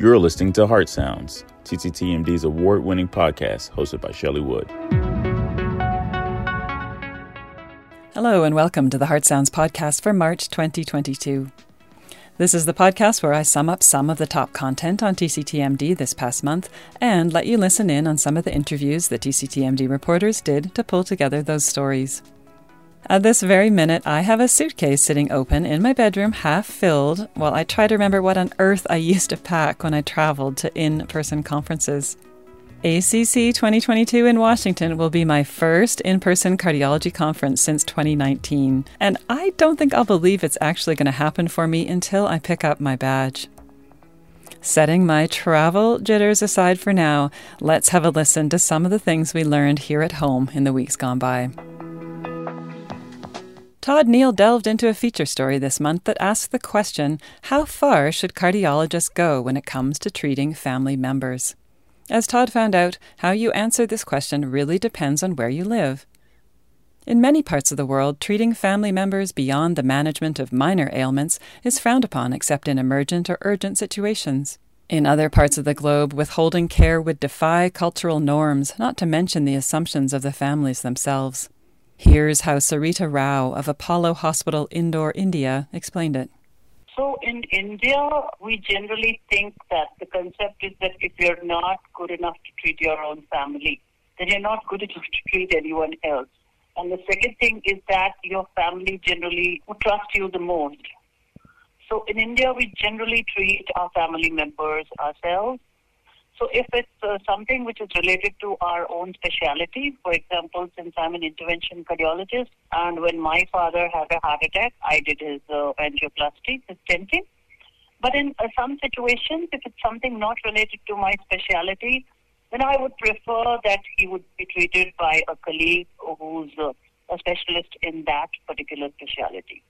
You're listening to Heart Sounds, TCTMD's award winning podcast hosted by Shelley Wood. Hello, and welcome to the Heart Sounds podcast for March 2022. This is the podcast where I sum up some of the top content on TCTMD this past month and let you listen in on some of the interviews the TCTMD reporters did to pull together those stories. At this very minute, I have a suitcase sitting open in my bedroom, half filled, while I try to remember what on earth I used to pack when I traveled to in person conferences. ACC 2022 in Washington will be my first in person cardiology conference since 2019, and I don't think I'll believe it's actually going to happen for me until I pick up my badge. Setting my travel jitters aside for now, let's have a listen to some of the things we learned here at home in the weeks gone by. Todd Neale delved into a feature story this month that asked the question How far should cardiologists go when it comes to treating family members? As Todd found out, how you answer this question really depends on where you live. In many parts of the world, treating family members beyond the management of minor ailments is frowned upon except in emergent or urgent situations. In other parts of the globe, withholding care would defy cultural norms, not to mention the assumptions of the families themselves. Here's how Sarita Rao of Apollo Hospital, Indore, India, explained it. So in India, we generally think that the concept is that if you're not good enough to treat your own family, then you're not good enough to treat anyone else. And the second thing is that your family generally would trust you the most. So in India, we generally treat our family members ourselves so if it's uh, something which is related to our own specialty, for example, since I'm an intervention cardiologist, and when my father had a heart attack, I did his uh, angioplasty, his stenting. But in uh, some situations, if it's something not related to my specialty, then I would prefer that he would be treated by a colleague who's uh, a specialist in that particular specialty.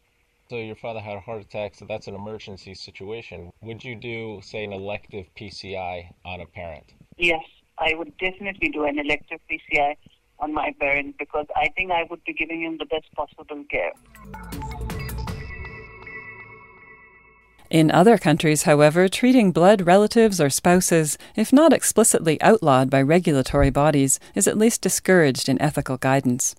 So your father had a heart attack, so that's an emergency situation. Would you do, say, an elective PCI on a parent? Yes, I would definitely do an elective PCI on my parent because I think I would be giving him the best possible care. In other countries, however, treating blood relatives or spouses, if not explicitly outlawed by regulatory bodies, is at least discouraged in ethical guidance.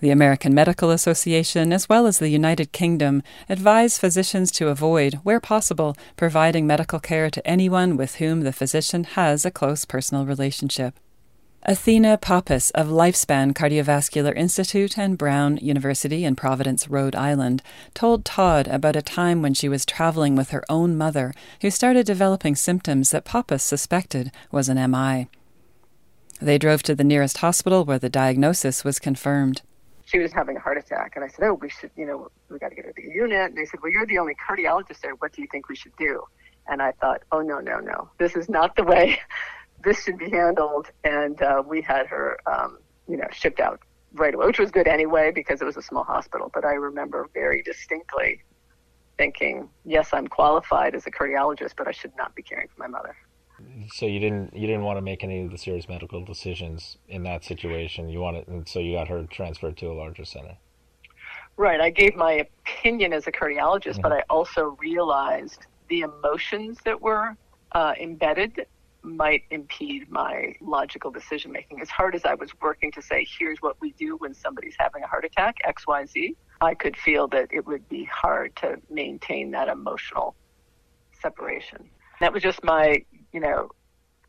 The American Medical Association, as well as the United Kingdom, advise physicians to avoid, where possible, providing medical care to anyone with whom the physician has a close personal relationship. Athena Poppas of Lifespan Cardiovascular Institute and Brown University in Providence, Rhode Island, told Todd about a time when she was traveling with her own mother, who started developing symptoms that Poppas suspected was an MI. They drove to the nearest hospital where the diagnosis was confirmed she was having a heart attack. And I said, Oh, we should, you know, we got to get her to the unit. And they said, Well, you're the only cardiologist there. What do you think we should do? And I thought, Oh, no, no, no. This is not the way this should be handled. And uh, we had her, um, you know, shipped out right away, which was good anyway because it was a small hospital. But I remember very distinctly thinking, Yes, I'm qualified as a cardiologist, but I should not be caring for my mother so you didn't you didn't want to make any of the serious medical decisions in that situation. You wanted, and so you got her transferred to a larger center. Right. I gave my opinion as a cardiologist, mm-hmm. but I also realized the emotions that were uh, embedded might impede my logical decision making. As hard as I was working to say, here's what we do when somebody's having a heart attack, X, Y, Z, I could feel that it would be hard to maintain that emotional separation. That was just my you know,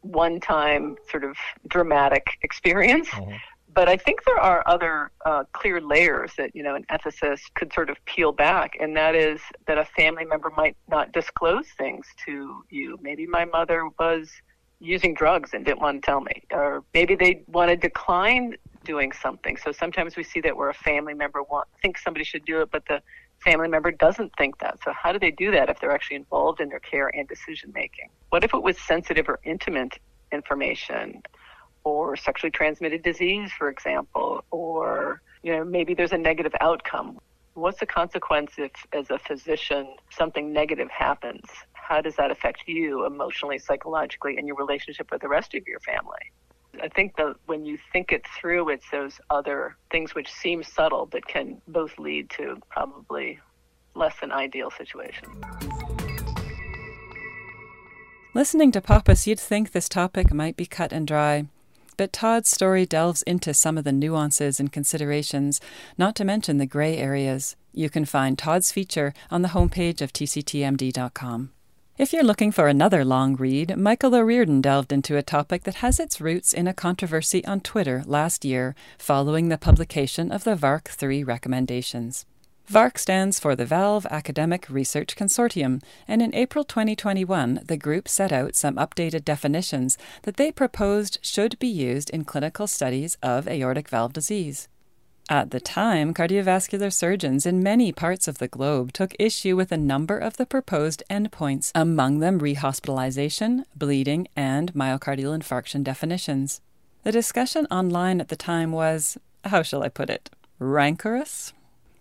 one time sort of dramatic experience. Mm-hmm. But I think there are other uh, clear layers that, you know, an ethicist could sort of peel back, and that is that a family member might not disclose things to you. Maybe my mother was using drugs and didn't want to tell me, or maybe they want to decline doing something. So sometimes we see that where a family member want, thinks somebody should do it, but the family member doesn't think that. So how do they do that if they're actually involved in their care and decision making? What if it was sensitive or intimate information or sexually transmitted disease, for example, or you know, maybe there's a negative outcome. What's the consequence if as a physician something negative happens? How does that affect you emotionally, psychologically, and your relationship with the rest of your family? I think that when you think it through, it's those other things which seem subtle but can both lead to probably less than ideal situations. Listening to Poppas, you'd think this topic might be cut and dry. But Todd's story delves into some of the nuances and considerations, not to mention the grey areas. You can find Todd's feature on the homepage of tctmd.com. If you're looking for another long read, Michael O'Riordan delved into a topic that has its roots in a controversy on Twitter last year following the publication of the VARC 3 recommendations. VARC stands for the Valve Academic Research Consortium, and in April 2021, the group set out some updated definitions that they proposed should be used in clinical studies of aortic valve disease. At the time, cardiovascular surgeons in many parts of the globe took issue with a number of the proposed endpoints, among them rehospitalization, bleeding, and myocardial infarction definitions. The discussion online at the time was, how shall I put it, rancorous?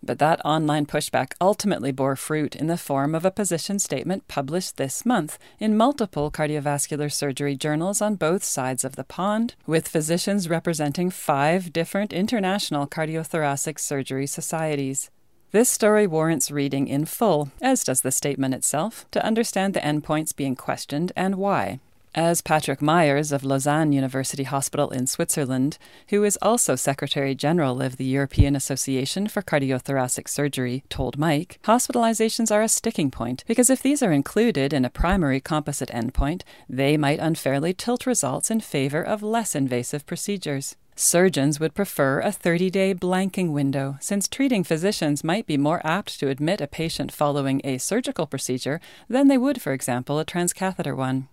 But that online pushback ultimately bore fruit in the form of a position statement published this month in multiple cardiovascular surgery journals on both sides of the pond, with physicians representing five different international cardiothoracic surgery societies. This story warrants reading in full, as does the statement itself, to understand the endpoints being questioned and why. As Patrick Myers of Lausanne University Hospital in Switzerland, who is also Secretary General of the European Association for Cardiothoracic Surgery, told Mike, hospitalizations are a sticking point because if these are included in a primary composite endpoint, they might unfairly tilt results in favor of less invasive procedures. Surgeons would prefer a 30 day blanking window, since treating physicians might be more apt to admit a patient following a surgical procedure than they would, for example, a transcatheter one.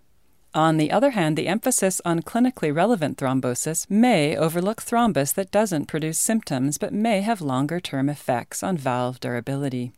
On the other hand, the emphasis on clinically relevant thrombosis may overlook thrombus that doesn't produce symptoms but may have longer term effects on valve durability.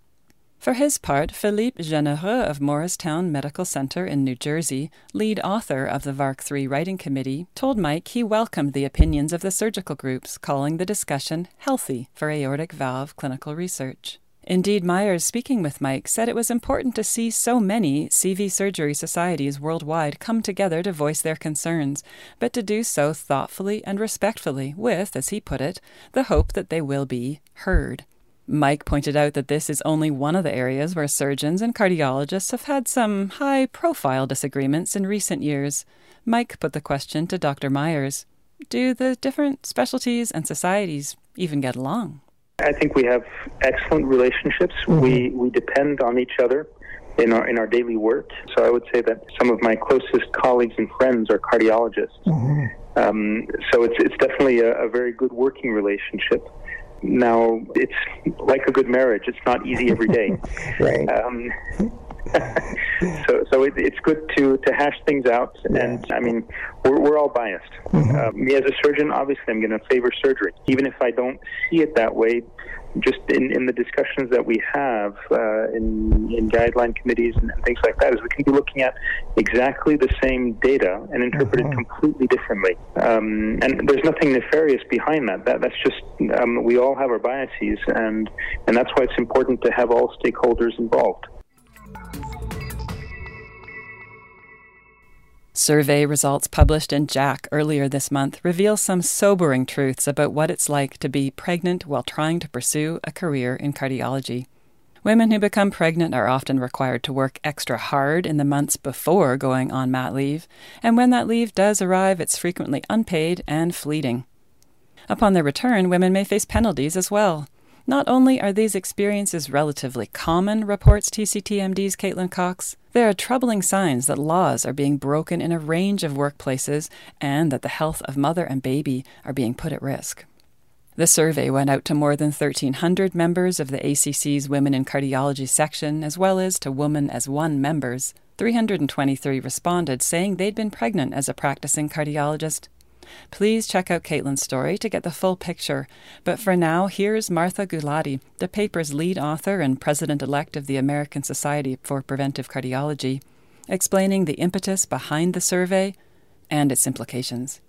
For his part, Philippe Genereux of Morristown Medical Center in New Jersey, lead author of the VARC 3 writing committee, told Mike he welcomed the opinions of the surgical groups, calling the discussion healthy for aortic valve clinical research. Indeed, Myers, speaking with Mike, said it was important to see so many CV surgery societies worldwide come together to voice their concerns, but to do so thoughtfully and respectfully, with, as he put it, the hope that they will be heard. Mike pointed out that this is only one of the areas where surgeons and cardiologists have had some high profile disagreements in recent years. Mike put the question to Dr. Myers Do the different specialties and societies even get along? I think we have excellent relationships. Mm-hmm. We we depend on each other in our in our daily work. So I would say that some of my closest colleagues and friends are cardiologists. Mm-hmm. Um, so it's it's definitely a, a, very good working relationship. Now it's like a good marriage; it's not easy every day. right. Um, so so it, it's good to to hash things out, and I mean we're we're all biased. Mm-hmm. Uh, me as a surgeon, obviously, I'm going to favor surgery, even if I don't see it that way. Just in, in the discussions that we have uh, in in guideline committees and, things like that, is we can be looking at exactly the same data and interpret mm-hmm. it completely differently. Um, and there's nothing nefarious behind that. That that's just um, we all have our biases, and and that's why it's important to have all stakeholders involved. Survey results published in JACC earlier this month reveal some sobering truths about what it's like to be pregnant while trying to pursue a career in cardiology. Women who become pregnant are often required to work extra hard in the months before going on mat leave, and when that leave does arrive, it's frequently unpaid and fleeting. Upon their return, women may face penalties as well. Not only are these experiences relatively common, reports TCTMD's Caitlin Cox, there are troubling signs that laws are being broken in a range of workplaces and that the health of mother and baby are being put at risk. The survey went out to more than 1,300 members of the ACC's Women in Cardiology section, as well as to Women as One members. 323 responded saying they'd been pregnant as a practicing cardiologist Please check out Caitlin's story to get the full picture. But for now, here's Martha Gulati, the paper's lead author and president elect of the American Society for Preventive Cardiology, explaining the impetus behind the survey and its implications.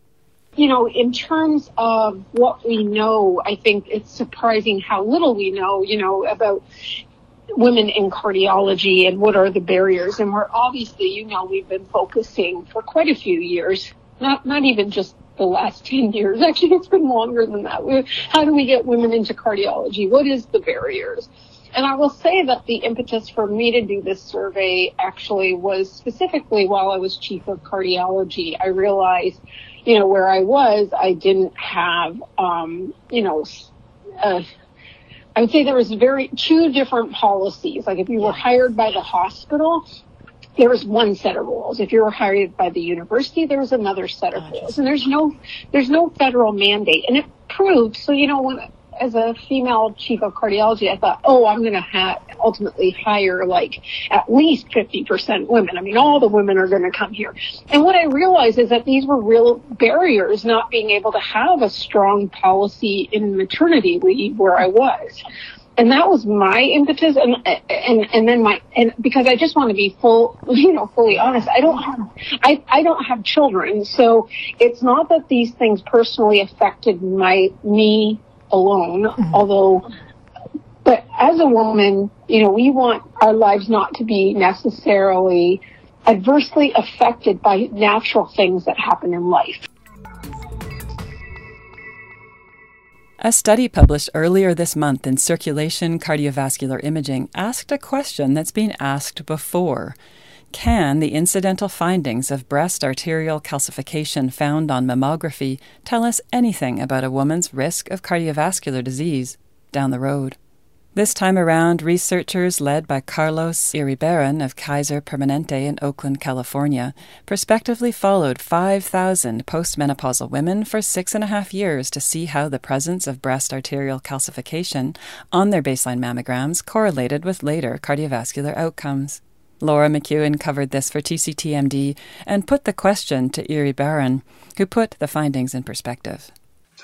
You know, in terms of what we know, I think it's surprising how little we know, you know, about women in cardiology and what are the barriers. And we're obviously, you know, we've been focusing for quite a few years, not, not even just the last 10 years. Actually, it's been longer than that. How do we get women into cardiology? What is the barriers? And I will say that the impetus for me to do this survey actually was specifically while I was chief of cardiology. I realized, you know, where I was, I didn't have, um, you know, uh, I would say there was very two different policies. Like if you were hired by the hospital, there was one set of rules. If you were hired by the university, there was another set of rules. And there's no there's no federal mandate. And it proved so you know when as a female chief of cardiology, I thought, oh, I'm going to ha- ultimately hire like at least 50% women. I mean, all the women are going to come here. And what I realized is that these were real barriers not being able to have a strong policy in maternity leave where I was. And that was my impetus and, and, and then my, and because I just want to be full, you know, fully honest, I don't have, I, I don't have children. So it's not that these things personally affected my, me alone, mm-hmm. although, but as a woman, you know, we want our lives not to be necessarily adversely affected by natural things that happen in life. A study published earlier this month in Circulation Cardiovascular Imaging asked a question that's been asked before. Can the incidental findings of breast arterial calcification found on mammography tell us anything about a woman's risk of cardiovascular disease down the road? This time around, researchers led by Carlos Iribarren of Kaiser Permanente in Oakland, California, prospectively followed 5,000 postmenopausal women for six and a half years to see how the presence of breast arterial calcification on their baseline mammograms correlated with later cardiovascular outcomes. Laura McKeown covered this for TCTMD and put the question to Iribarren, who put the findings in perspective.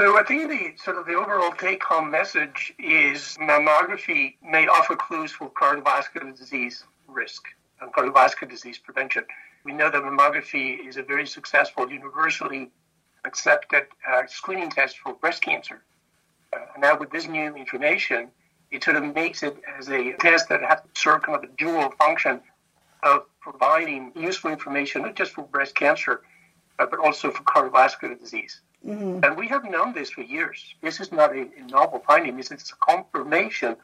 So I think the sort of the overall take-home message is mammography may offer clues for cardiovascular disease risk and cardiovascular disease prevention. We know that mammography is a very successful, universally accepted uh, screening test for breast cancer. Uh, now with this new information, it sort of makes it as a test that has to serve kind of a dual function of providing useful information, not just for breast cancer, uh, but also for cardiovascular disease. Mm-hmm. And we have known this for years. This is not a, a novel finding. This is a confirmation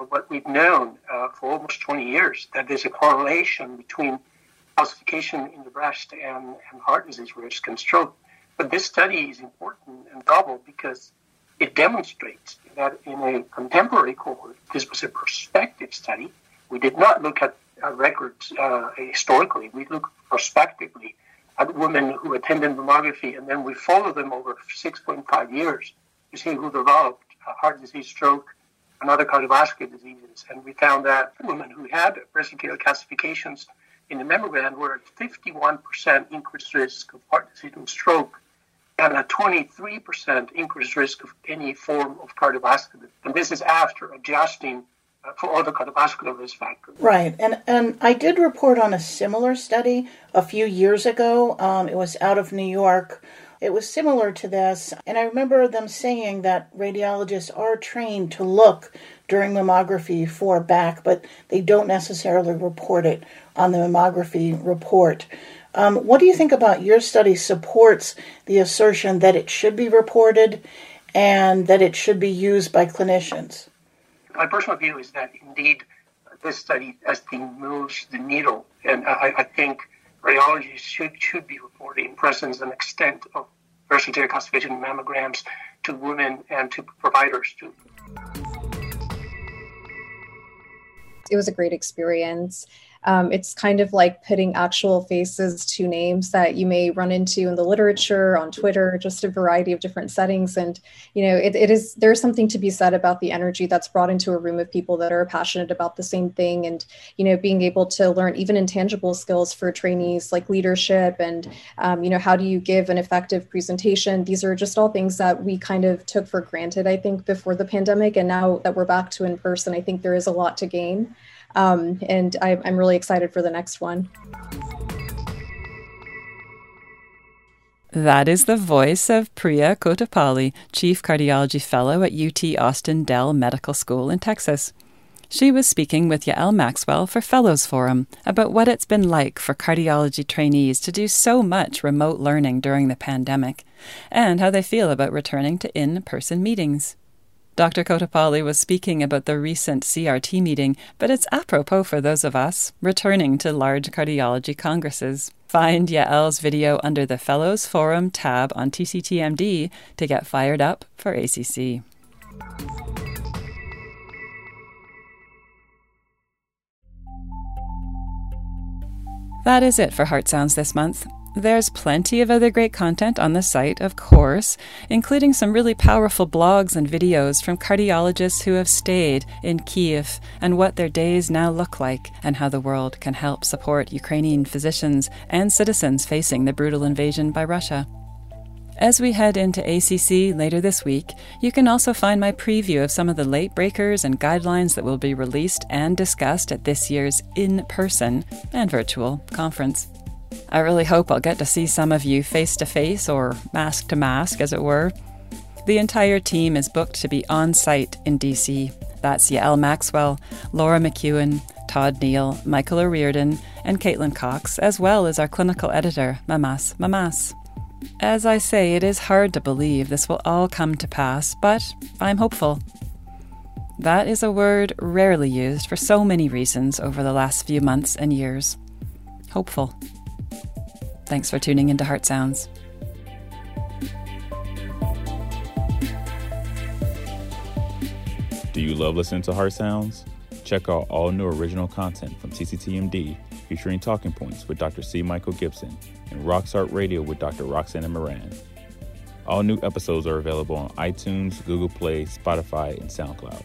of what we've known uh, for almost 20 years, that there's a correlation between calcification in the breast and, and heart disease risk and stroke. But this study is important and novel because it demonstrates that in a contemporary cohort, this was a prospective study. We did not look at uh, records uh, historically. We looked prospectively at women who attended mammography, and then we follow them over 6.5 years to see who developed heart disease, stroke, and other cardiovascular diseases. And we found that women who had breast calcifications in the mammogram were at 51% increased risk of heart disease and stroke, and a 23% increased risk of any form of cardiovascular. And this is after adjusting for other cardiovascular risk factors. Right, and and I did report on a similar study a few years ago. Um, it was out of New York. It was similar to this, and I remember them saying that radiologists are trained to look during mammography for BAC, but they don't necessarily report it on the mammography report. Um, what do you think about your study supports the assertion that it should be reported and that it should be used by clinicians? My personal view is that indeed this study, as thing moves the needle, and I, I think radiologists should should be reporting presence and extent of arterial calcification mammograms to women and to providers too. It was a great experience. Um, it's kind of like putting actual faces to names that you may run into in the literature, on Twitter, just a variety of different settings. And, you know, it, it is, there's something to be said about the energy that's brought into a room of people that are passionate about the same thing. And, you know, being able to learn even intangible skills for trainees like leadership and, um, you know, how do you give an effective presentation? These are just all things that we kind of took for granted, I think, before the pandemic. And now that we're back to in person, I think there is a lot to gain. Um, and I, I'm really excited for the next one. That is the voice of Priya Kothapalli, Chief Cardiology Fellow at UT Austin Dell Medical School in Texas. She was speaking with Yael Maxwell for Fellows Forum about what it's been like for cardiology trainees to do so much remote learning during the pandemic and how they feel about returning to in person meetings. Dr. Kothapalli was speaking about the recent CRT meeting, but it's apropos for those of us returning to large cardiology congresses. Find Yael's video under the Fellows Forum tab on TCTMD to get fired up for ACC. That is it for Heart Sounds this month. There's plenty of other great content on the site, of course, including some really powerful blogs and videos from cardiologists who have stayed in Kiev and what their days now look like, and how the world can help support Ukrainian physicians and citizens facing the brutal invasion by Russia. As we head into ACC later this week, you can also find my preview of some of the late breakers and guidelines that will be released and discussed at this year's in person and virtual conference. I really hope I'll get to see some of you face to face or mask to mask, as it were. The entire team is booked to be on site in DC. That's Yael Maxwell, Laura McKeown, Todd Neale, Michael O'Riordan, and Caitlin Cox, as well as our clinical editor, Mamas Mamas. As I say, it is hard to believe this will all come to pass, but I'm hopeful. That is a word rarely used for so many reasons over the last few months and years. Hopeful. Thanks for tuning into Heart Sounds. Do you love listening to Heart Sounds? Check out all new original content from TCTMD featuring Talking Points with Dr. C. Michael Gibson and Rocksart Radio with Dr. Roxana Mehran. All new episodes are available on iTunes, Google Play, Spotify, and SoundCloud.